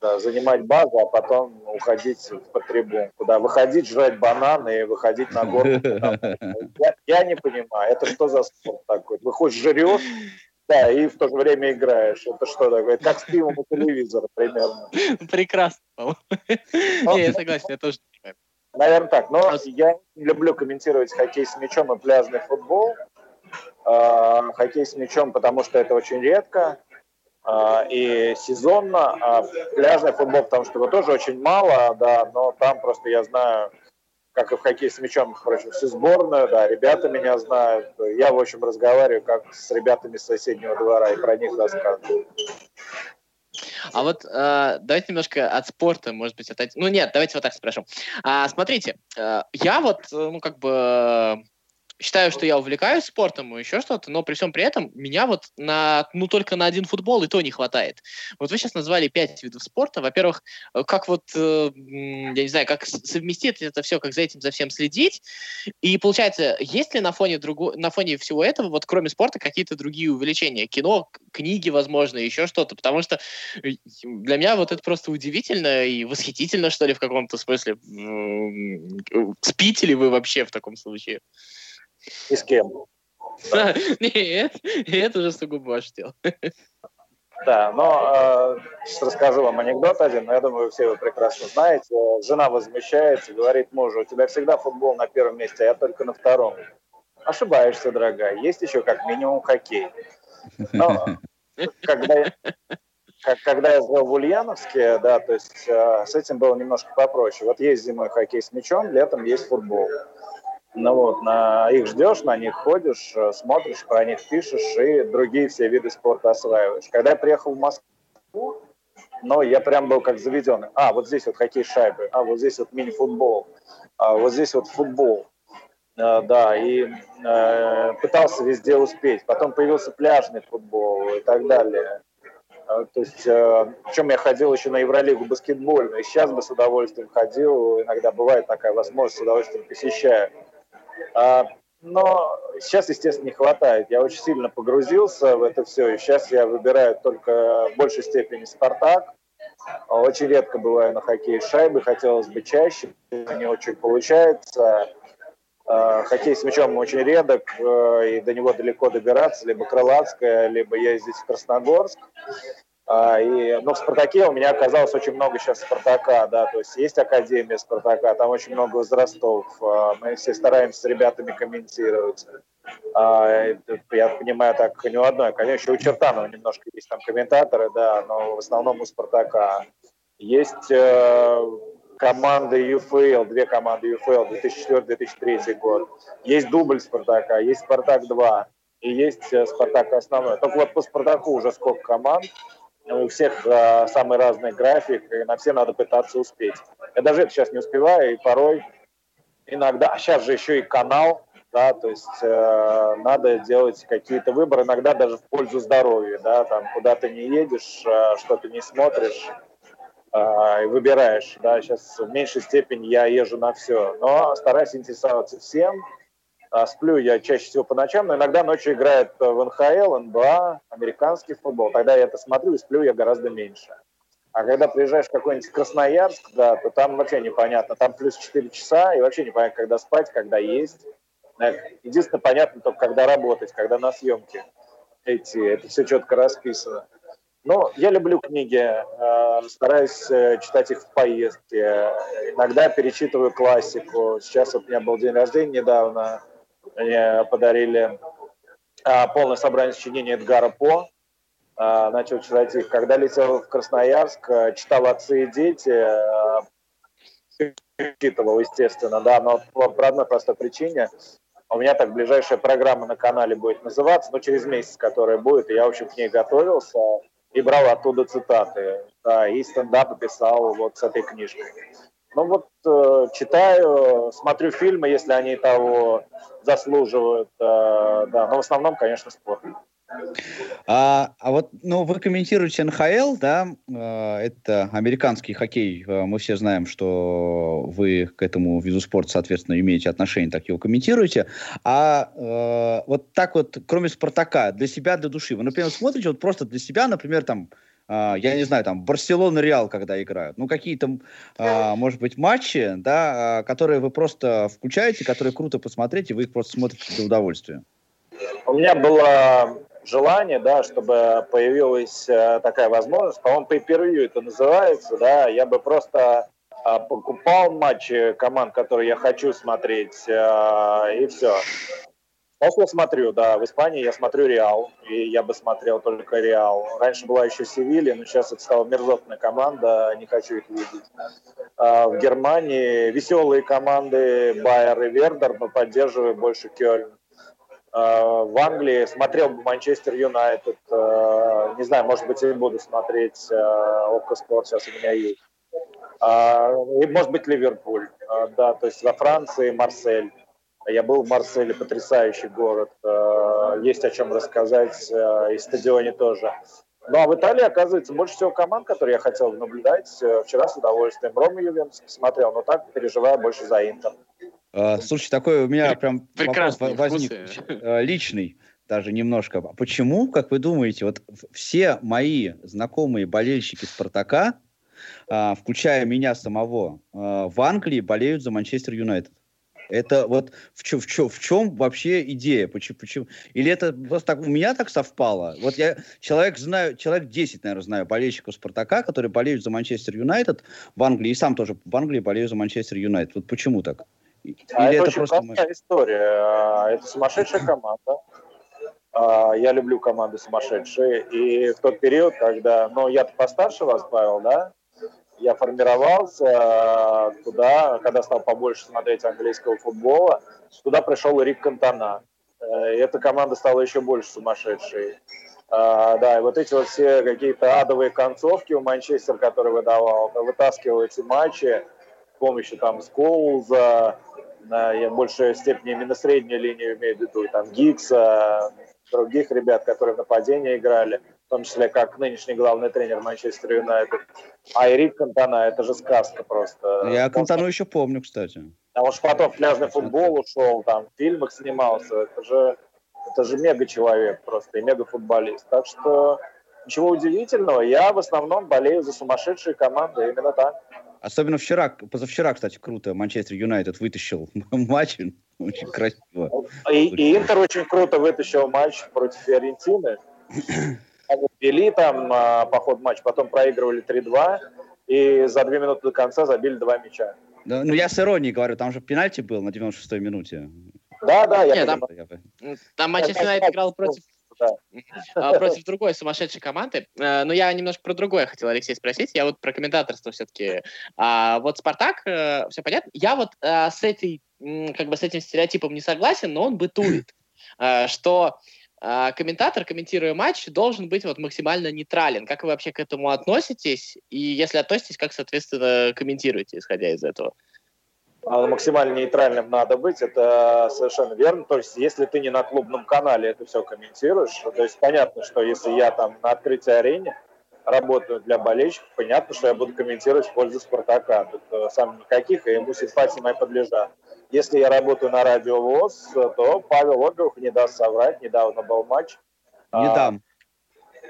да. Занимать базу, а потом уходить в трибун. Куда выходить, жрать бананы и выходить на гору. Я, я не понимаю, это что за спорт такой? Выходишь, жрешь, да, и в то же время играешь. Это что такое? Как с пивом у телевизора примерно. Прекрасно. Не, я согласен, я тоже понимаю. Наверное, так. Но я люблю комментировать хоккей с мячом и пляжный футбол. А, хоккей с мячом, потому что это очень редко а, и сезонно, а пляжный футбол, потому что его тоже очень мало, да, но там просто я знаю как и в хоккее с мячом, впрочем, всю сборную, да, ребята меня знают. Я, в общем, разговариваю как с ребятами с соседнего двора и про них рассказываю. А вот э, давайте немножко от спорта, может быть, отойти. Ну нет, давайте вот так спрошу. А, смотрите, э, я вот, э, ну как бы считаю, что я увлекаюсь спортом и еще что-то, но при всем при этом меня вот на, ну, только на один футбол и то не хватает. Вот вы сейчас назвали пять видов спорта. Во-первых, э, как вот, э, я не знаю, как совместить это все, как за этим, за всем следить. И получается, есть ли на фоне, друго, на фоне всего этого, вот кроме спорта, какие-то другие увлечения? Кино, книги, возможно, еще что-то? Потому что э, для меня вот это просто удивительно и восхитительно, что ли, в каком-то смысле. Спите ли вы вообще в таком случае? И с кем? Нет, это уже сугубо ваше дело. Да, но э, сейчас расскажу вам анекдот один, но я думаю, вы все его прекрасно знаете. Жена возмущается, говорит мужу, у тебя всегда футбол на первом месте, а я только на втором. Ошибаешься, дорогая, есть еще как минимум хоккей. Но когда я, как, когда я жил в Ульяновске, да, то есть э, с этим было немножко попроще. Вот есть зимой хоккей с мячом, летом есть футбол. Ну вот, на их ждешь, на них ходишь, э, смотришь, про них пишешь и другие все виды спорта осваиваешь. Когда я приехал в Москву, ну, я прям был как заведенный. А, вот здесь вот хоккей шайбы, а, вот здесь вот мини-футбол, а, вот здесь вот футбол. А, да, и э, пытался везде успеть. Потом появился пляжный футбол и так далее. А, то есть, э, причем я ходил еще на Евролигу баскетбольную, и сейчас бы с удовольствием ходил, иногда бывает такая возможность, с удовольствием посещаю. А, но сейчас, естественно, не хватает. Я очень сильно погрузился в это все, и сейчас я выбираю только в большей степени «Спартак». Очень редко бываю на хоккее с шайбой, хотелось бы чаще, не очень получается. А, хоккей с мячом очень редок, э, и до него далеко добираться, либо Крылатская, либо ездить в Красногорск. А, и, но в «Спартаке» у меня оказалось очень много сейчас «Спартака», да, то есть есть Академия «Спартака», там очень много возрастов, а, мы все стараемся с ребятами комментировать. А, я понимаю, так не у одной, конечно, у Чертанова немножко есть там комментаторы, да, но в основном у «Спартака». Есть э, команды ЮФЛ, две команды ЮФЛ, 2004-2003 год. Есть дубль «Спартака», есть «Спартак-2», и есть э, «Спартак» основной. Только вот по «Спартаку» уже сколько команд, у всех э, самый разный график, и на все надо пытаться успеть. Я даже это сейчас не успеваю, и порой иногда, а сейчас же еще и канал, да, то есть э, надо делать какие-то выборы, иногда даже в пользу здоровья, да, там куда ты не едешь, э, что ты не смотришь, э, и выбираешь, да, сейчас в меньшей степени я езжу на все, но стараюсь интересоваться всем, а, сплю я чаще всего по ночам, но иногда ночью играет э, в НХЛ, НБА, американский футбол. Тогда я это смотрю и сплю я гораздо меньше. А когда приезжаешь в какой-нибудь Красноярск, да, то там вообще непонятно. Там плюс 4 часа, и вообще непонятно, когда спать, когда есть. Единственное, понятно только, когда работать, когда на съемке. Эти, это все четко расписано. Но я люблю книги, э, стараюсь э, читать их в поездке. Иногда перечитываю классику. Сейчас вот у меня был день рождения недавно подарили а, полное собрание сочинений Эдгара По. А, начал читать их. Когда летел в Красноярск, а, читал «Отцы и дети», а, читывал, естественно, да, но по, одной простой причине. У меня так ближайшая программа на канале будет называться, но через месяц, которая будет, я, в общем, к ней готовился и брал оттуда цитаты. Да, и стендап писал вот с этой книжкой. Ну вот э, читаю, смотрю фильмы, если они того заслуживают, э, да, но в основном, конечно, спорт. А, а вот, ну, вы комментируете НХЛ, да, э, это американский хоккей, э, мы все знаем, что вы к этому виду спорта, соответственно, имеете отношение, так его комментируете, а э, вот так вот, кроме Спартака, для себя, для души, вы, например, смотрите вот просто для себя, например, там, Uh, я не знаю, там, Барселона, Реал, когда играют. Ну, какие-то, uh, может быть, матчи, да, uh, которые вы просто включаете, которые круто посмотреть, и вы их просто смотрите для удовольствия. У меня было желание, да, чтобы появилась э, такая возможность, по-моему, pay per это называется, да, я бы просто покупал матчи команд, которые я хочу смотреть, э, и все. Я смотрю, да, в Испании я смотрю Реал, и я бы смотрел только Реал. Раньше была еще Севилья, но сейчас это стала мерзотная команда, не хочу их видеть. А в Германии веселые команды Байер и Вердер, но поддерживаю больше Кёльн. А в Англии смотрел бы Манчестер Юнайтед, а, не знаю, может быть, и буду смотреть Окко Спорт, сейчас у меня есть. А, и, может быть, Ливерпуль, да, то есть во Франции Марсель. Я был в Марселе, потрясающий город. Э, есть о чем рассказать, э, и стадионе тоже. Ну а в Италии, оказывается, больше всего команд, которые я хотел наблюдать. Э, вчера с удовольствием Рома Ювентус посмотрел, но так переживаю больше за Интер. Слушай, такой у меня прям вопрос возник личный даже немножко. А почему, как вы думаете, вот все мои знакомые болельщики «Спартака», включая меня самого, в Англии болеют за Манчестер Юнайтед? Это вот в чем, в чем, в чем вообще идея? Почему, почему? Или это просто так, у меня так совпало? Вот я человек знаю, человек 10, наверное, знаю болельщиков Спартака, которые болеют за Манчестер Юнайтед в Англии, и сам тоже в Англии болею за Манчестер Юнайтед. Вот почему так? Или а это, это очень просто... простая история. А, это сумасшедшая команда. А, я люблю команды сумасшедшие. И в тот период, когда... Ну, я-то постарше вас, Павел, да? Я формировался э, туда, когда стал побольше смотреть английского футбола, туда пришел Рик Кантона. Э, и эта команда стала еще больше сумасшедшей. А, да, и вот эти вот все какие-то адовые концовки у Манчестер, который выдавал, вытаскивал эти матчи с помощью там Скоуза, я в большей степени именно среднюю линию имею в виду, там Гиггса, других ребят, которые в нападении играли – том числе как нынешний главный тренер Манчестер Юнайтед. А Эрик Кантана, это же сказка просто. Я Кантану еще помню, кстати. А уж потом в пляжный футбол ушел, там, в фильмах снимался. Это же, это же мега-человек просто и мега-футболист. Так что ничего удивительного. Я в основном болею за сумасшедшие команды, именно так. Особенно вчера, позавчера, кстати, круто, Манчестер Юнайтед вытащил матч, очень красиво. И, и Интер очень круто вытащил матч против Фиорентины. Они вели там а, по ходу матча, потом проигрывали 3-2, и за две минуты до конца забили два мяча. Да, ну, я с иронией говорю, там же пенальти был на 96-й минуте. Да, да, я Нет, там, там Манчестер Юнайтед играл против, да. против другой сумасшедшей команды. Э, но я немножко про другое хотел, Алексей, спросить. Я вот про комментаторство все-таки. А, вот Спартак, э, все понятно. Я вот а, с, этой, как бы с этим стереотипом не согласен, но он бытует. что а, комментатор, комментируя матч, должен быть вот максимально нейтрален. Как вы вообще к этому относитесь? И если относитесь, как, соответственно, комментируете, исходя из этого? А, максимально нейтральным надо быть, это совершенно верно. То есть, если ты не на клубном канале это все комментируешь, то есть понятно, что если я там на открытой арене работаю для болельщиков, понятно, что я буду комментировать в пользу Спартака. Тут э, сам никаких, и ему симпатии мои подлежат. Если я работаю на радио ВОЗ, то Павел Огров не даст соврать. Недавно был матч. Не а, дам.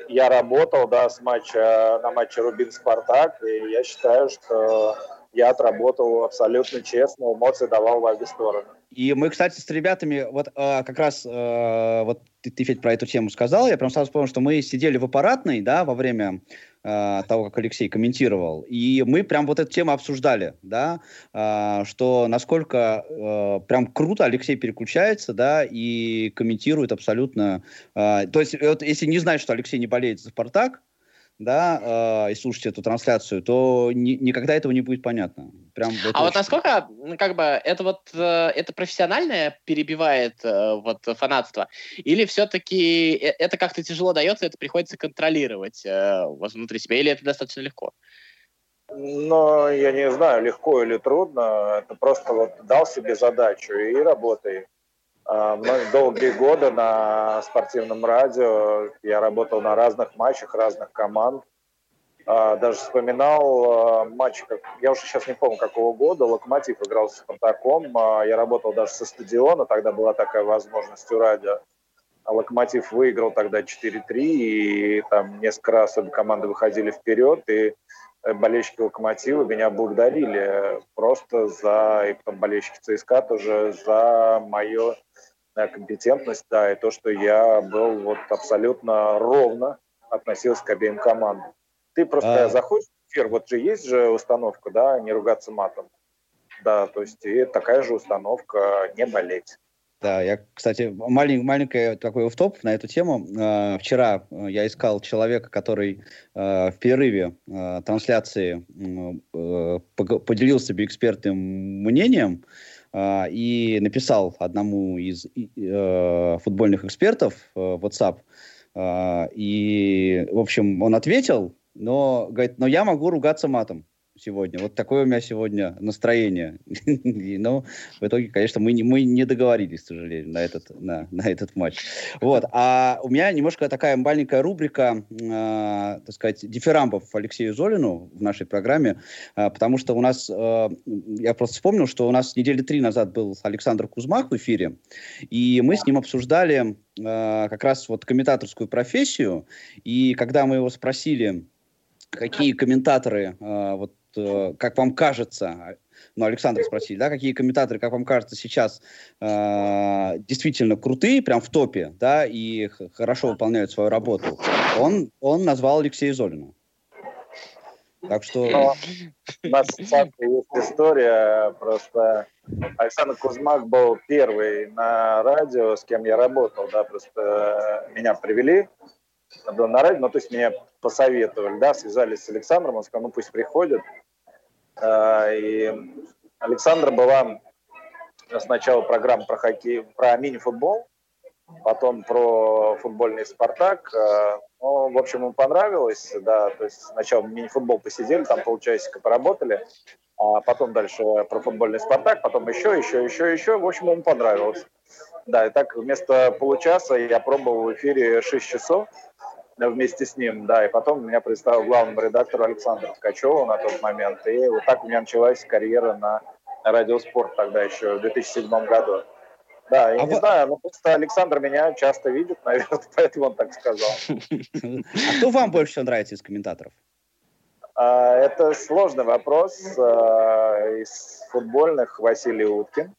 Я работал, да, с матча, на матче Рубин-Спартак, и я считаю, что я отработал абсолютно честно, эмоции давал в обе стороны. И мы, кстати, с ребятами, вот э, как раз, э, вот ты, ты, Федь, про эту тему сказал, я прям сразу вспомнил, что мы сидели в аппаратной, да, во время того, как Алексей комментировал, и мы прям вот эту тему обсуждали, да, э, что насколько э, прям круто Алексей переключается, да, и комментирует абсолютно. Э, то есть, вот, если не знать, что Алексей не болеет за «Спартак», да, э, и слушать эту трансляцию, то ни, никогда этого не будет понятно. Прям вот а очень... вот насколько, как бы, это вот, э, это профессиональное перебивает э, вот фанатство, или все-таки э, это как-то тяжело дается, это приходится контролировать э, внутри себя, или это достаточно легко? Ну, я не знаю, легко или трудно, это просто вот дал себе задачу и работай. А, долгие годы на спортивном радио я работал на разных матчах разных команд. А, даже вспоминал а, матч, я уже сейчас не помню какого года, Локомотив играл с Спартаком. Я работал даже со стадиона, тогда была такая возможность у радио. Локомотив выиграл тогда 4-3, и там несколько раз обе команды выходили вперед, и болельщики Локомотива меня благодарили просто за, и потом болельщики ЦСКА тоже за мое компетентность, да, и то, что я был вот абсолютно ровно относился к обеим командам. Ты просто а... заходишь в эфир, вот же есть же установка, да, не ругаться матом. Да, то есть и такая же установка не болеть. Да, я, кстати, малень, маленький такой офф на эту тему. Э, вчера э, я искал человека, который э, в перерыве э, трансляции э, поделился бы экспертным мнением а, и написал одному из э, футбольных экспертов э, WhatsApp, э, и, в общем, он ответил, но говорит, но я могу ругаться матом сегодня. Вот такое у меня сегодня настроение. Но в итоге, конечно, мы не, мы не договорились, к сожалению, на этот, на, на этот матч. Вот. А у меня немножко такая маленькая рубрика, э, так сказать, дифирамбов Алексею Золину в нашей программе, э, потому что у нас, э, я просто вспомнил, что у нас недели три назад был Александр Кузмак в эфире, и мы с ним обсуждали э, как раз вот комментаторскую профессию, и когда мы его спросили, какие комментаторы, э, вот как вам кажется, ну, Александр спросили, да, какие комментаторы, как вам кажется, сейчас э, действительно крутые, прям в топе, да, и хорошо выполняют свою работу, он, он назвал Алексея Золина. Так что... Но у нас есть история, просто Александр Кузьмак был первый на радио, с кем я работал, да, просто меня привели на радио, ну, то есть меня посоветовали, да, связались с Александром, он сказал, ну, пусть приходит. А, и Александра была сначала программа про хоккей, про мини-футбол, потом про футбольный «Спартак». А, ну, в общем, ему понравилось, да, то есть сначала мини-футбол посидели, там полчасика поработали, а потом дальше про футбольный «Спартак», потом еще, еще, еще, еще, в общем, ему понравилось. Да, и так вместо получаса я пробовал в эфире 6 часов, вместе с ним, да, и потом меня представил главному редактору Александру Ткачеву на тот момент, и вот так у меня началась карьера на радиоспорт тогда еще в 2007 году. Да, я а не вы... знаю, но просто Александр меня часто видит, наверное, поэтому он так сказал. А кто вам больше всего нравится из комментаторов? А, это сложный вопрос. А, из футбольных Василий Уткин.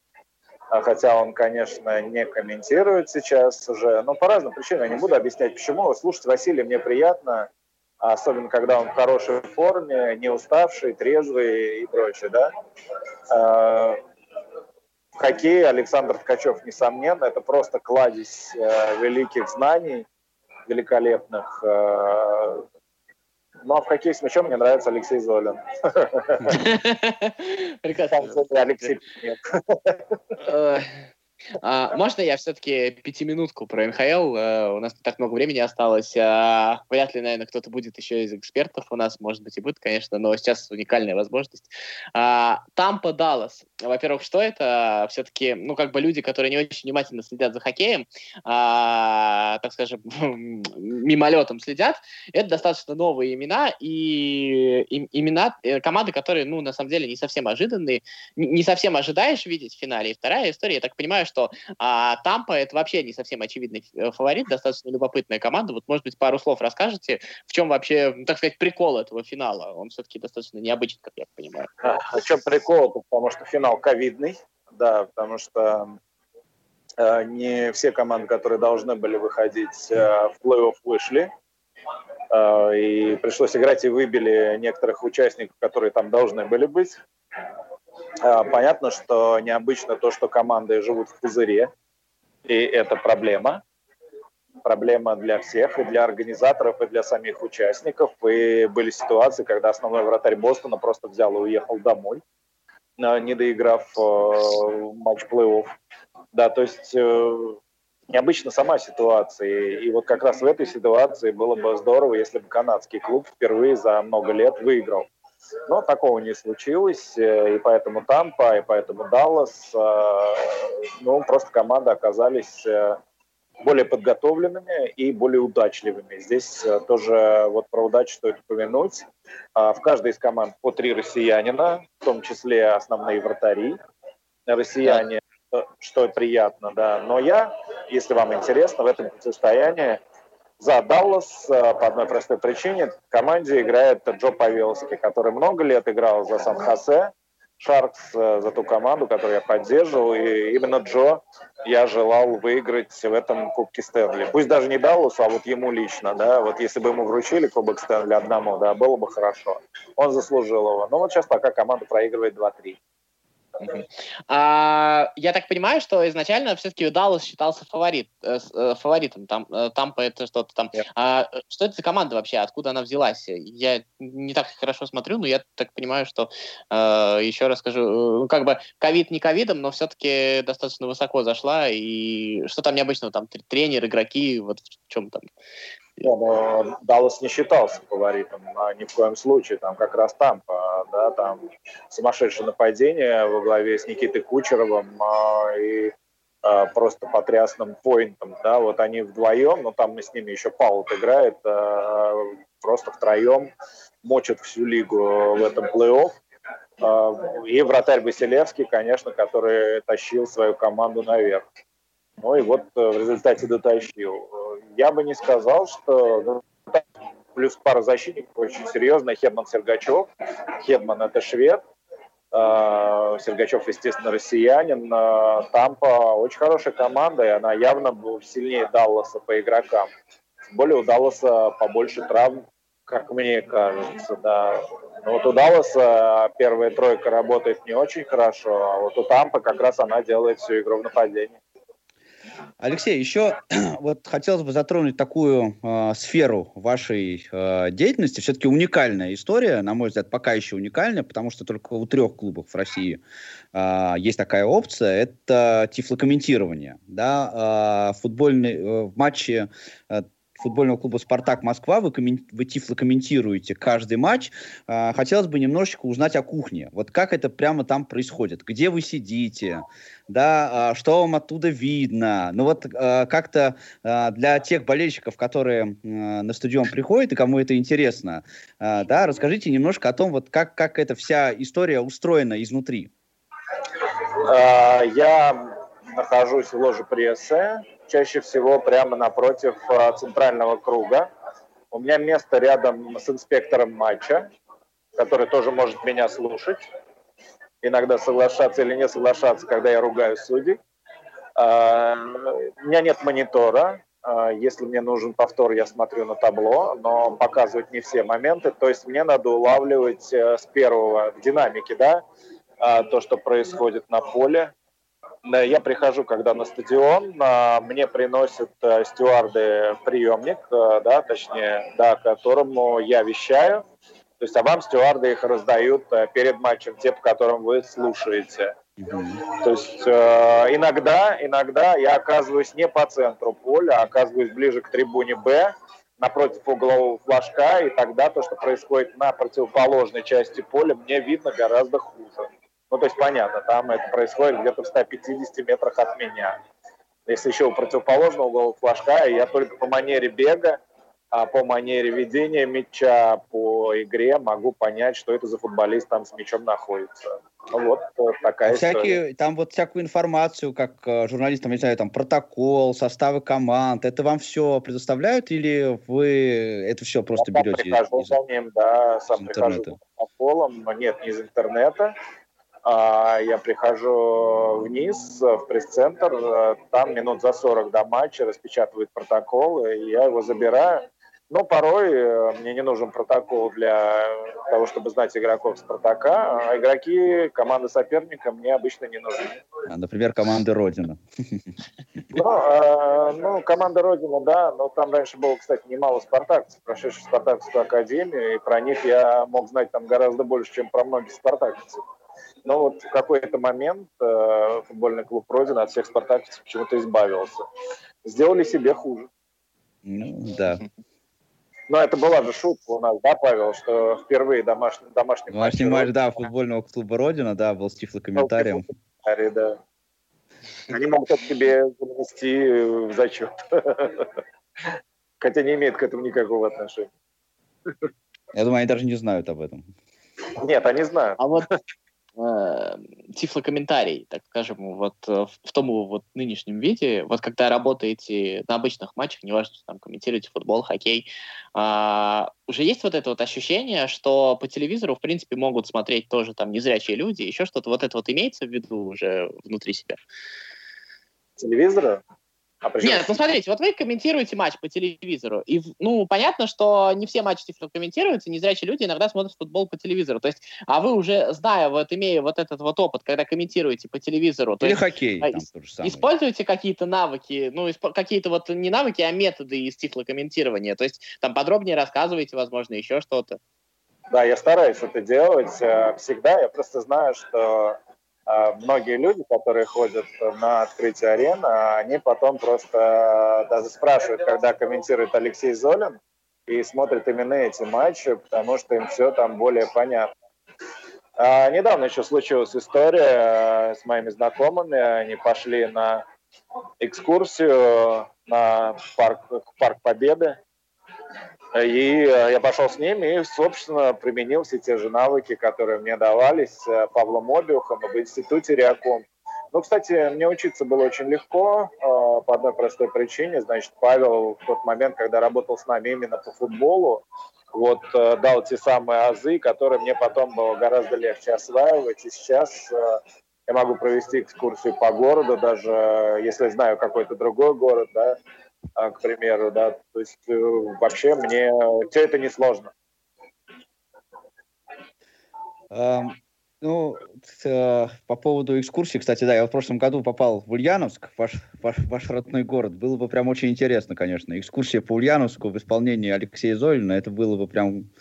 А хотя он, конечно, не комментирует сейчас уже, но по разным причинам, я не буду объяснять, почему. Слушать Василия мне приятно, особенно когда он в хорошей форме, не уставший, трезвый и прочее, да. А, в хоккее Александр Ткачев, несомненно, это просто кладезь э, великих знаний, великолепных. Э, ну, а в хоккее с мячом мне нравится Алексей Золин. Прекрасно. Алексей нет. А, можно я все-таки пятиминутку про НХЛ? А, у нас не так много времени осталось. А, вряд ли, наверное, кто-то будет еще из экспертов у нас, может быть, и будет, конечно, но сейчас уникальная возможность. А, Тампа Даллас. Во-первых, что это? Все-таки, ну, как бы люди, которые не очень внимательно следят за хоккеем, а, так скажем, мимолетом следят, это достаточно новые имена, и, и имена э, команды, которые, ну, на самом деле, не совсем ожиданные, не, совсем ожидаешь видеть в финале. И вторая история, я так понимаю, что а, Тампа это вообще не совсем очевидный э, фаворит, достаточно любопытная команда. Вот, может быть, пару слов расскажете, в чем вообще, так сказать, прикол этого финала? Он все-таки достаточно необычный, как я понимаю. А, в чем прикол? Потому что финал ковидный, да, потому что э, не все команды, которые должны были выходить э, в плей-офф, вышли. Э, и пришлось играть и выбили некоторых участников, которые там должны были быть. А, понятно, что необычно то, что команды живут в пузыре, и это проблема. Проблема для всех, и для организаторов, и для самих участников. И были ситуации, когда основной вратарь Бостона просто взял и уехал домой, не доиграв э, матч плей-офф. Да, то есть э, необычно сама ситуация. И вот как раз в этой ситуации было бы здорово, если бы канадский клуб впервые за много лет выиграл. Но такого не случилось, э, и поэтому Тампа, и поэтому Даллас, э, ну, просто команды оказались э, более подготовленными и более удачливыми. Здесь тоже вот про удачу стоит упомянуть. А, в каждой из команд по три россиянина, в том числе основные вратари. Россияне, что приятно, да. Но я, если вам интересно, в этом состоянии за Даллас э, по одной простой причине. В команде играет Джо Павелский, который много лет играл за Сан-Хосе, Шаркс э, за ту команду, которую я поддерживал. И именно Джо я желал выиграть в этом Кубке Стэнли. Пусть даже не Далласу, а вот ему лично, да. Вот если бы ему вручили Кубок Стэнли одному, да, было бы хорошо. Он заслужил его. Но вот сейчас пока команда проигрывает 2-3. А, я так понимаю, что изначально все-таки Даллас считался фаворит, э, э, фаворитом. Там, э, Тампа это что-то там. Yeah. А, что это за команда вообще? Откуда она взялась? Я не так хорошо смотрю, но я так понимаю, что э, еще раз скажу, э, ну, как бы ковид не ковидом, но все-таки достаточно высоко зашла. И что там необычного? Там тренер, игроки, вот в чем там не, но Даллас не считался фаворитом а ни в коем случае. Там как раз Тампа, да, там сумасшедшее нападение во главе с Никитой Кучеровым а, и а, просто потрясным поинтом, да, вот они вдвоем, но там с ними еще Паул играет, просто втроем мочат всю лигу в этом плей-офф. И вратарь Василевский, конечно, который тащил свою команду наверх. Ну и вот э, в результате дотащил. Я бы не сказал, что ну, плюс пара защитников очень серьезная. Хедман Сергачев. Хедман – это швед. Э, Сергачев, естественно, россиянин. Э, Тампа очень хорошая команда, и она явно сильнее Далласа по игрокам. Более у Далласа побольше травм, как мне кажется, да. Но вот у Далласа первая тройка работает не очень хорошо, а вот у Тампа как раз она делает всю игру в нападении. Алексей, еще вот хотелось бы затронуть такую э, сферу вашей э, деятельности. Все-таки уникальная история, на мой взгляд, пока еще уникальная, потому что только у трех клубов в России э, есть такая опция. Это тифлокомментирование. Да, э, футбольный, э, в матче э, футбольного клуба «Спартак Москва». Вы, коммен... вы тифло комментируете каждый матч. А, хотелось бы немножечко узнать о кухне. Вот как это прямо там происходит? Где вы сидите? Да, а, что вам оттуда видно? Ну вот а, как-то а, для тех болельщиков, которые а, на стадион приходят и кому это интересно, а, да, расскажите немножко о том, вот как, как эта вся история устроена изнутри. Я нахожусь в ложе прессы, чаще всего прямо напротив а, центрального круга. У меня место рядом с инспектором матча, который тоже может меня слушать, иногда соглашаться или не соглашаться, когда я ругаю судей. А, у меня нет монитора, а, если мне нужен повтор, я смотрю на табло, но показывать не все моменты. То есть мне надо улавливать э, с первого в динамике, да, то, что происходит на поле, я прихожу, когда на стадион, мне приносят э, стюарды приемник, э, да, точнее, да, которому я вещаю. То есть, а вам стюарды их раздают э, перед матчем, те, по которым вы слушаете. Mm-hmm. То есть э, иногда, иногда я оказываюсь не по центру поля, а оказываюсь ближе к трибуне Б, напротив углового флажка, и тогда то, что происходит на противоположной части поля, мне видно гораздо хуже. Ну, то есть понятно, там это происходит где-то в 150 метрах от меня. Если еще у противоположного угла флажка, я только по манере бега, а по манере ведения мяча, по игре могу понять, что это за футболист там с мячом находится. Ну, вот такая Всякие, история. Там вот всякую информацию, как э, журналистам, не знаю, там протокол, составы команд, это вам все предоставляют или вы это все просто я берете? Я прихожу из, за ним, да, сам прихожу интернета. протоколом, но нет, не из интернета. А, я прихожу вниз в пресс-центр, э, там минут за 40 до матча распечатывают протокол, и я его забираю. Но порой э, мне не нужен протокол для того, чтобы знать игроков Спартака, а игроки команды соперника мне обычно не нужны. А, например, команды Родина. Ну, э, ну, команда Родина, да, но там раньше было, кстати, немало спартакцев, прошедших Спартакскую академию, и про них я мог знать там гораздо больше, чем про многих спартакцев. Но вот в какой-то момент э, футбольный клуб Родина от всех спартаковцев почему-то избавился. Сделали себе хуже. Ну, да. Но это была же шутка у нас, да, Павел, что впервые домашний, домашний, домашний матч, матч да, футбольного клуба Родина, да, был с тифлокомментарием. Да. Они могут это себе занести в зачет. Хотя не имеет к этому никакого отношения. Я думаю, они даже не знают об этом. Нет, они знают. А вот тифлокомментарий, так скажем, вот э, в том вот нынешнем виде, вот когда работаете на обычных матчах, неважно, что там комментируете футбол, хоккей, э, уже есть вот это вот ощущение, что по телевизору, в принципе, могут смотреть тоже там незрячие люди, еще что-то, вот это вот имеется в виду уже внутри себя? Телевизора? Нет, ну смотрите, вот вы комментируете матч по телевизору, и, ну, понятно, что не все матчи комментируются, незрячие люди иногда смотрят футбол по телевизору, то есть, а вы уже, зная, вот имея вот этот вот опыт, когда комментируете по телевизору, то Или есть, хоккей, а, там то же самое. используете какие-то навыки, ну, какие-то вот не навыки, а методы из тифлокомментирования, то есть, там подробнее рассказываете, возможно, еще что-то. Да, я стараюсь это делать э, всегда, я просто знаю, что многие люди, которые ходят на открытие арены, они потом просто даже спрашивают, когда комментирует Алексей Золин, и смотрят именно эти матчи, потому что им все там более понятно. А недавно еще случилась история э, с моими знакомыми. Они пошли на экскурсию на парк, парк Победы. И э, я пошел с ними и, собственно, применил все те же навыки, которые мне давались э, Павлом Обиухом в институте Реаком. Ну, кстати, мне учиться было очень легко. по одной простой причине. Значит, Павел в тот момент, когда работал с нами именно по футболу, вот э, дал те самые азы, которые мне потом было гораздо легче осваивать. И сейчас э, я могу провести экскурсию по городу, даже если знаю какой-то другой город, да, к примеру, да. То есть э, вообще мне все это несложно. Um... Ну, э, по поводу экскурсии, кстати, да, я в прошлом году попал в Ульяновск, ваш, ваш, ваш родной город. Было бы прям очень интересно, конечно. Экскурсия по Ульяновску в исполнении Алексея Золина, это было бы прям,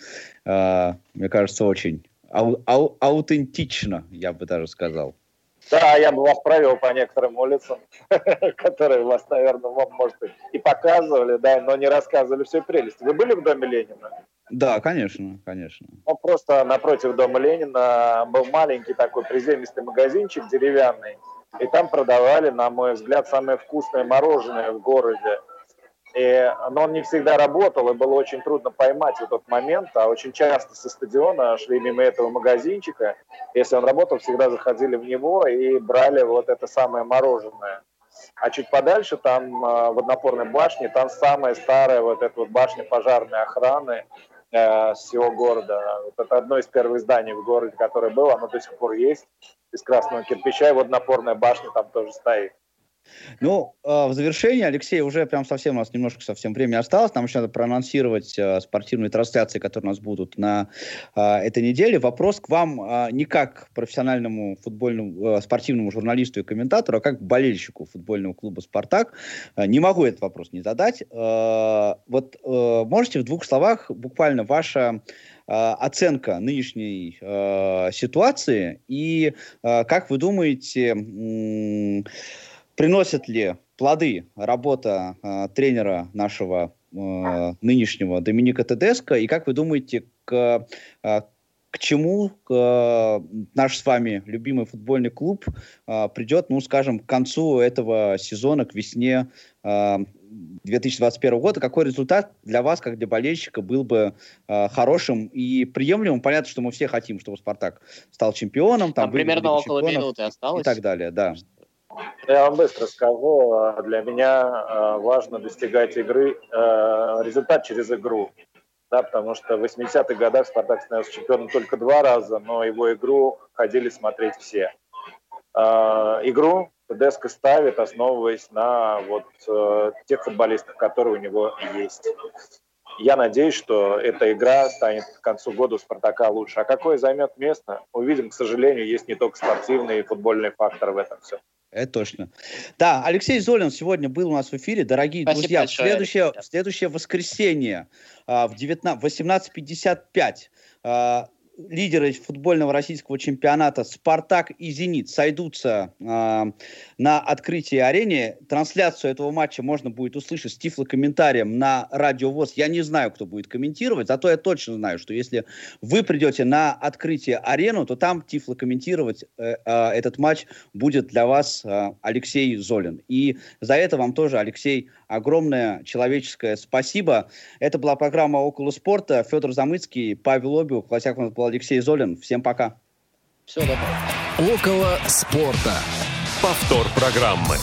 э, мне кажется, очень ау, ау, аутентично, я бы даже сказал. Да, я бы вас провел по некоторым улицам, которые вас, наверное, вам, может, и показывали, да, но не рассказывали всей прелести. Вы были в Доме Ленина? Да, конечно, конечно. Ну, просто напротив дома Ленина был маленький такой приземистый магазинчик деревянный, и там продавали, на мой взгляд, самое вкусное мороженое в городе. И, но он не всегда работал, и было очень трудно поймать в тот момент, а очень часто со стадиона шли мимо этого магазинчика. Если он работал, всегда заходили в него и брали вот это самое мороженое. А чуть подальше, там а, в однопорной башне, там самая старая вот эта вот башня пожарной охраны, э, всего города. Вот это одно из первых зданий в городе, которое было, оно до сих пор есть, из красного кирпича, и вот напорная башня там тоже стоит. Ну, э, в завершении, Алексей, уже прям совсем у нас немножко совсем времени осталось. Нам еще надо проанонсировать э, спортивные трансляции, которые у нас будут на э, этой неделе. Вопрос к вам не как профессиональному футбольному, спортивному журналисту и комментатору, а как болельщику футбольного клуба «Спартак». Не могу этот вопрос не задать. Вот можете в двух словах буквально ваша оценка нынешней э, ситуации и э, как вы думаете... Э, приносит ли плоды работа э, тренера нашего э, нынешнего Доминика Тедеско, и как вы думаете, к, э, к чему э, наш с вами любимый футбольный клуб э, придет, ну, скажем, к концу этого сезона, к весне э, 2021 года, какой результат для вас, как для болельщика, был бы э, хорошим и приемлемым? Понятно, что мы все хотим, чтобы «Спартак» стал чемпионом. Там, там примерно около минуты осталось. И так далее, да. Я вам быстро скажу, для меня э, важно достигать игры, э, результат через игру. Да, потому что в 80-х годах Спартак становился чемпионом только два раза, но его игру ходили смотреть все. Игру Тедеско ставит, основываясь на вот тех футболистах, которые у него есть. Я надеюсь, что эта игра станет к концу года у «Спартака» лучше. А какое займет место, увидим. К сожалению, есть не только спортивный и футбольный фактор в этом все. Это точно. Да, Алексей Золин сегодня был у нас в эфире. Дорогие Спасибо друзья, большое, следующее, следующее воскресенье а, в 19, 18.55 лидеры футбольного российского чемпионата «Спартак» и «Зенит» сойдутся э, на открытии арене. Трансляцию этого матча можно будет услышать с тифлокомментарием на Радио ВОЗ. Я не знаю, кто будет комментировать, зато я точно знаю, что если вы придете на открытие арену, то там тифлокомментировать э, э, этот матч будет для вас э, Алексей Золин. И за это вам тоже, Алексей, огромное человеческое спасибо. Это была программа «Около спорта». Федор Замыцкий, Павел Обиух, во всяком был Алексей Золин. Всем пока. Все, добро. «Около спорта». Повтор программы.